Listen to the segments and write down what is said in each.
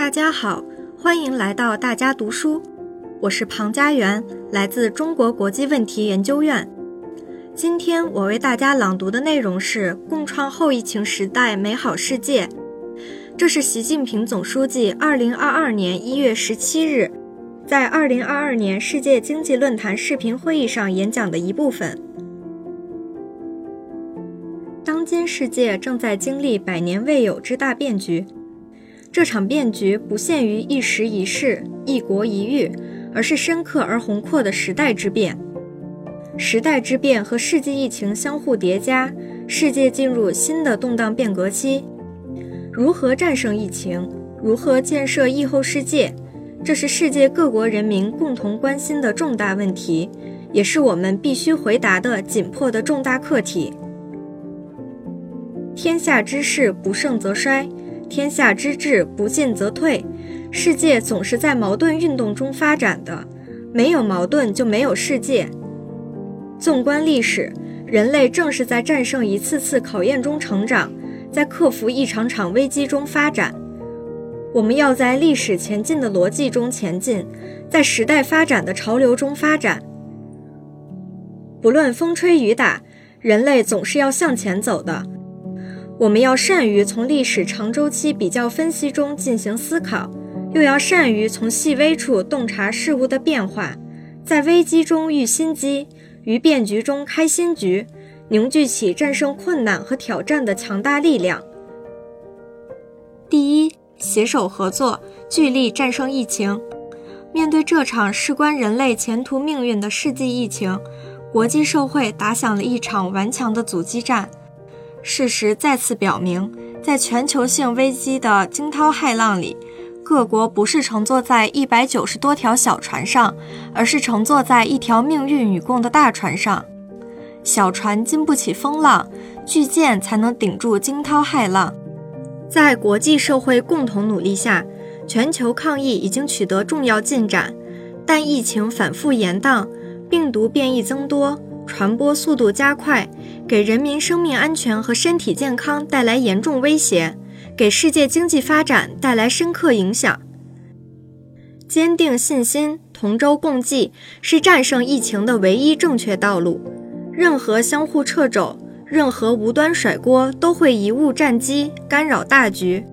大家好，欢迎来到大家读书，我是庞家园，来自中国国际问题研究院。今天我为大家朗读的内容是《共创后疫情时代美好世界》，这是习近平总书记2022年1月17日在2022年世界经济论坛视频会议上演讲的一部分。当今世界正在经历百年未有之大变局。这场变局不限于一时一事、一国一域，而是深刻而宏阔的时代之变。时代之变和世纪疫情相互叠加，世界进入新的动荡变革期。如何战胜疫情？如何建设疫后世界？这是世界各国人民共同关心的重大问题，也是我们必须回答的紧迫的重大课题。天下之势不盛则衰。天下之治不进则退，世界总是在矛盾运动中发展的，没有矛盾就没有世界。纵观历史，人类正是在战胜一次次考验中成长，在克服一场场危机中发展。我们要在历史前进的逻辑中前进，在时代发展的潮流中发展。不论风吹雨打，人类总是要向前走的。我们要善于从历史长周期比较分析中进行思考，又要善于从细微处洞察事物的变化，在危机中遇新机，于变局中开新局，凝聚起战胜困难和挑战的强大力量。第一，携手合作，聚力战胜疫情。面对这场事关人类前途命运的世纪疫情，国际社会打响了一场顽强的阻击战。事实再次表明，在全球性危机的惊涛骇浪里，各国不是乘坐在一百九十多条小船上，而是乘坐在一条命运与共的大船上。小船经不起风浪，巨舰才能顶住惊涛骇浪。在国际社会共同努力下，全球抗疫已经取得重要进展，但疫情反复延宕，病毒变异增多，传播速度加快。给人民生命安全和身体健康带来严重威胁，给世界经济发展带来深刻影响。坚定信心，同舟共济，是战胜疫情的唯一正确道路。任何相互掣肘，任何无端甩锅，都会贻误战机，干扰大局。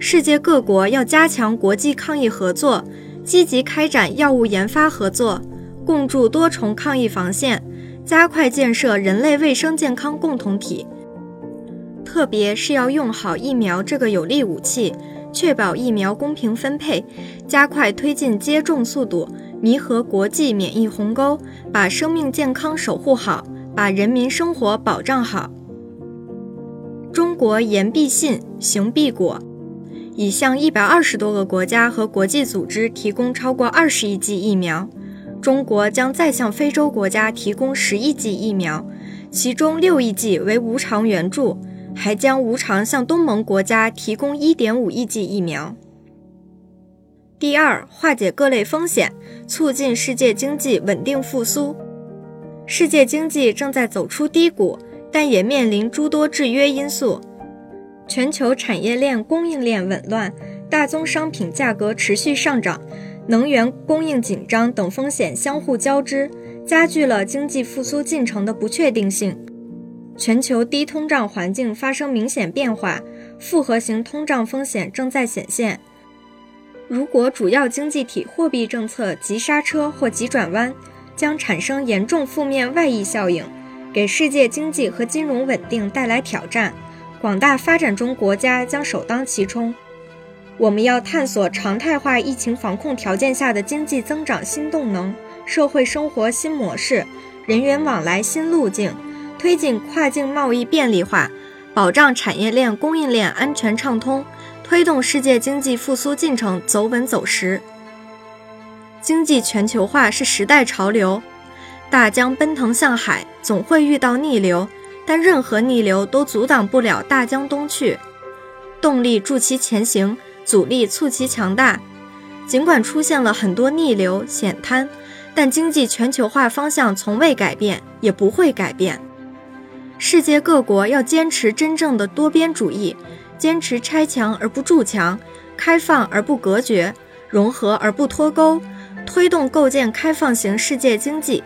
世界各国要加强国际抗疫合作，积极开展药物研发合作，共筑多重抗疫防线。加快建设人类卫生健康共同体，特别是要用好疫苗这个有力武器，确保疫苗公平分配，加快推进接种速度，弥合国际免疫鸿沟，把生命健康守护好，把人民生活保障好。中国言必信，行必果，已向一百二十多个国家和国际组织提供超过二十亿剂疫苗。中国将再向非洲国家提供十亿剂疫苗，其中六亿剂为无偿援助，还将无偿向东盟国家提供一点五亿剂疫苗。第二，化解各类风险，促进世界经济稳定复苏。世界经济正在走出低谷，但也面临诸多制约因素，全球产业链供应链紊乱，大宗商品价格持续上涨。能源供应紧张等风险相互交织，加剧了经济复苏进程的不确定性。全球低通胀环境发生明显变化，复合型通胀风险正在显现。如果主要经济体货币政策急刹车或急转弯，将产生严重负面外溢效应，给世界经济和金融稳定带来挑战。广大发展中国家将首当其冲。我们要探索常态化疫情防控条件下的经济增长新动能、社会生活新模式、人员往来新路径，推进跨境贸易便利化，保障产业链供应链安全畅通，推动世界经济复苏进程走稳走实。经济全球化是时代潮流，大江奔腾向海，总会遇到逆流，但任何逆流都阻挡不了大江东去，动力助其前行。阻力促其强大，尽管出现了很多逆流险滩，但经济全球化方向从未改变，也不会改变。世界各国要坚持真正的多边主义，坚持拆墙而不筑墙，开放而不隔绝，融合而不脱钩，推动构建开放型世界经济。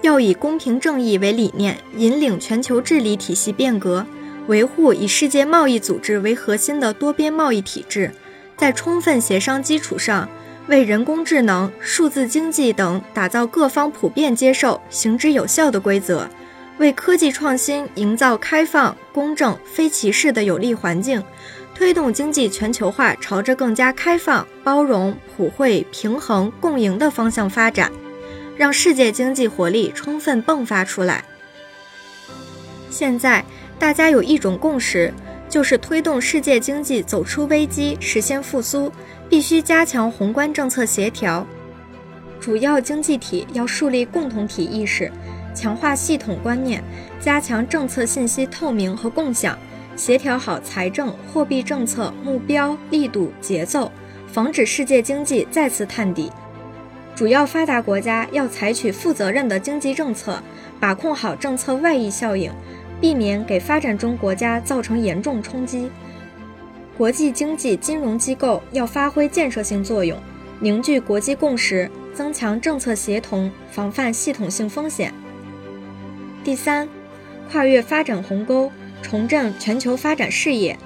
要以公平正义为理念，引领全球治理体系变革，维护以世界贸易组织为核心的多边贸易体制，在充分协商基础上，为人工智能、数字经济等打造各方普遍接受、行之有效的规则，为科技创新营造开放、公正、非歧视的有利环境，推动经济全球化朝着更加开放、包容、普惠、平衡、共赢的方向发展。让世界经济活力充分迸发出来。现在大家有一种共识，就是推动世界经济走出危机、实现复苏，必须加强宏观政策协调。主要经济体要树立共同体意识，强化系统观念，加强政策信息透明和共享，协调好财政、货币政策目标、力度、节奏，防止世界经济再次探底。主要发达国家要采取负责任的经济政策，把控好政策外溢效应，避免给发展中国家造成严重冲击。国际经济金融机构要发挥建设性作用，凝聚国际共识，增强政策协同，防范系统性风险。第三，跨越发展鸿沟，重振全球发展视野。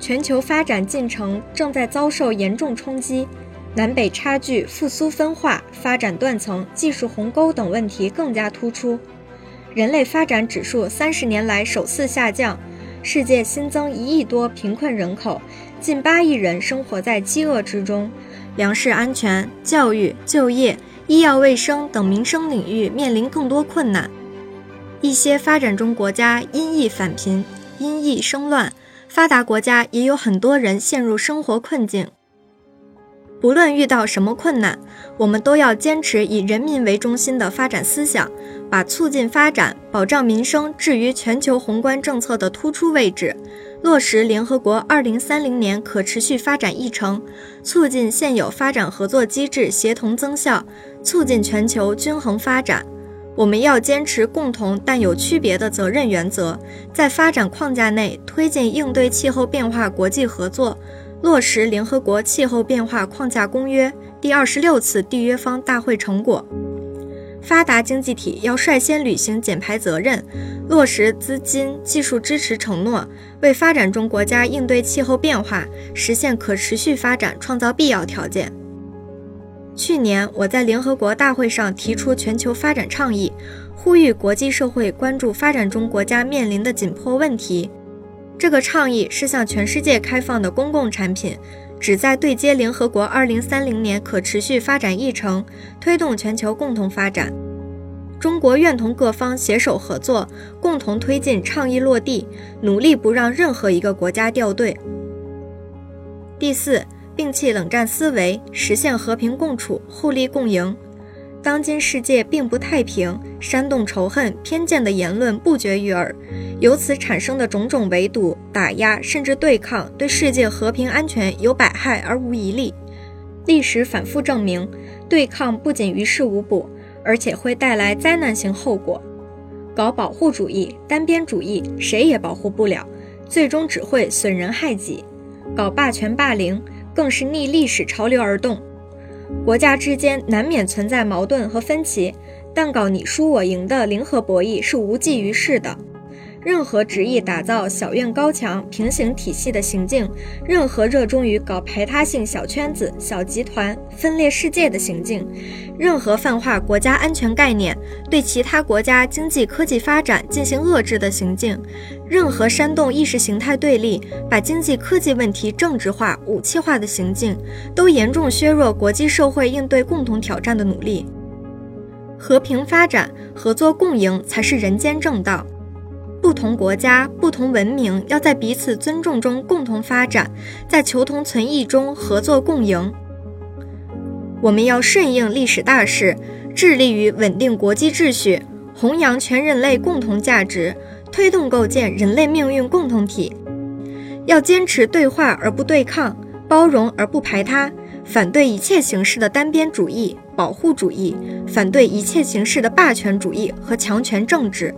全球发展进程正在遭受严重冲击。南北差距、复苏分化、发展断层、技术鸿沟等问题更加突出。人类发展指数三十年来首次下降，世界新增一亿多贫困人口，近八亿人生活在饥饿之中，粮食安全、教育、就业、医药卫生等民生领域面临更多困难。一些发展中国家因疫返贫、因疫生乱，发达国家也有很多人陷入生活困境。不论遇到什么困难，我们都要坚持以人民为中心的发展思想，把促进发展、保障民生置于全球宏观政策的突出位置，落实联合国2030年可持续发展议程，促进现有发展合作机制协同增效，促进全球均衡发展。我们要坚持共同但有区别的责任原则，在发展框架内推进应对气候变化国际合作。落实联合国气候变化框架公约第二十六次缔约方大会成果，发达经济体要率先履行减排责任，落实资金技术支持承诺，为发展中国家应对气候变化、实现可持续发展创造必要条件。去年，我在联合国大会上提出全球发展倡议，呼吁国际社会关注发展中国家面临的紧迫问题。这个倡议是向全世界开放的公共产品，旨在对接联合国2030年可持续发展议程，推动全球共同发展。中国愿同各方携手合作，共同推进倡议落地，努力不让任何一个国家掉队。第四，摒弃冷战思维，实现和平共处、互利共赢。当今世界并不太平，煽动仇恨、偏见的言论不绝于耳，由此产生的种种围堵、打压甚至对抗，对世界和平安全有百害而无一利。历史反复证明，对抗不仅于事无补，而且会带来灾难性后果。搞保护主义、单边主义，谁也保护不了，最终只会损人害己；搞霸权霸凌，更是逆历史潮流而动。国家之间难免存在矛盾和分歧，但搞你输我赢的零和博弈是无济于事的。任何执意打造小院高墙、平行体系的行径，任何热衷于搞排他性小圈子、小集团、分裂世界的行径，任何泛化国家安全概念、对其他国家经济科技发展进行遏制的行径，任何煽动意识形态对立、把经济科技问题政治化、武器化的行径，都严重削弱国际社会应对共同挑战的努力。和平发展、合作共赢才是人间正道。不同国家、不同文明要在彼此尊重中共同发展，在求同存异中合作共赢。我们要顺应历史大势，致力于稳定国际秩序，弘扬全人类共同价值，推动构建人类命运共同体。要坚持对话而不对抗，包容而不排他，反对一切形式的单边主义、保护主义，反对一切形式的霸权主义和强权政治。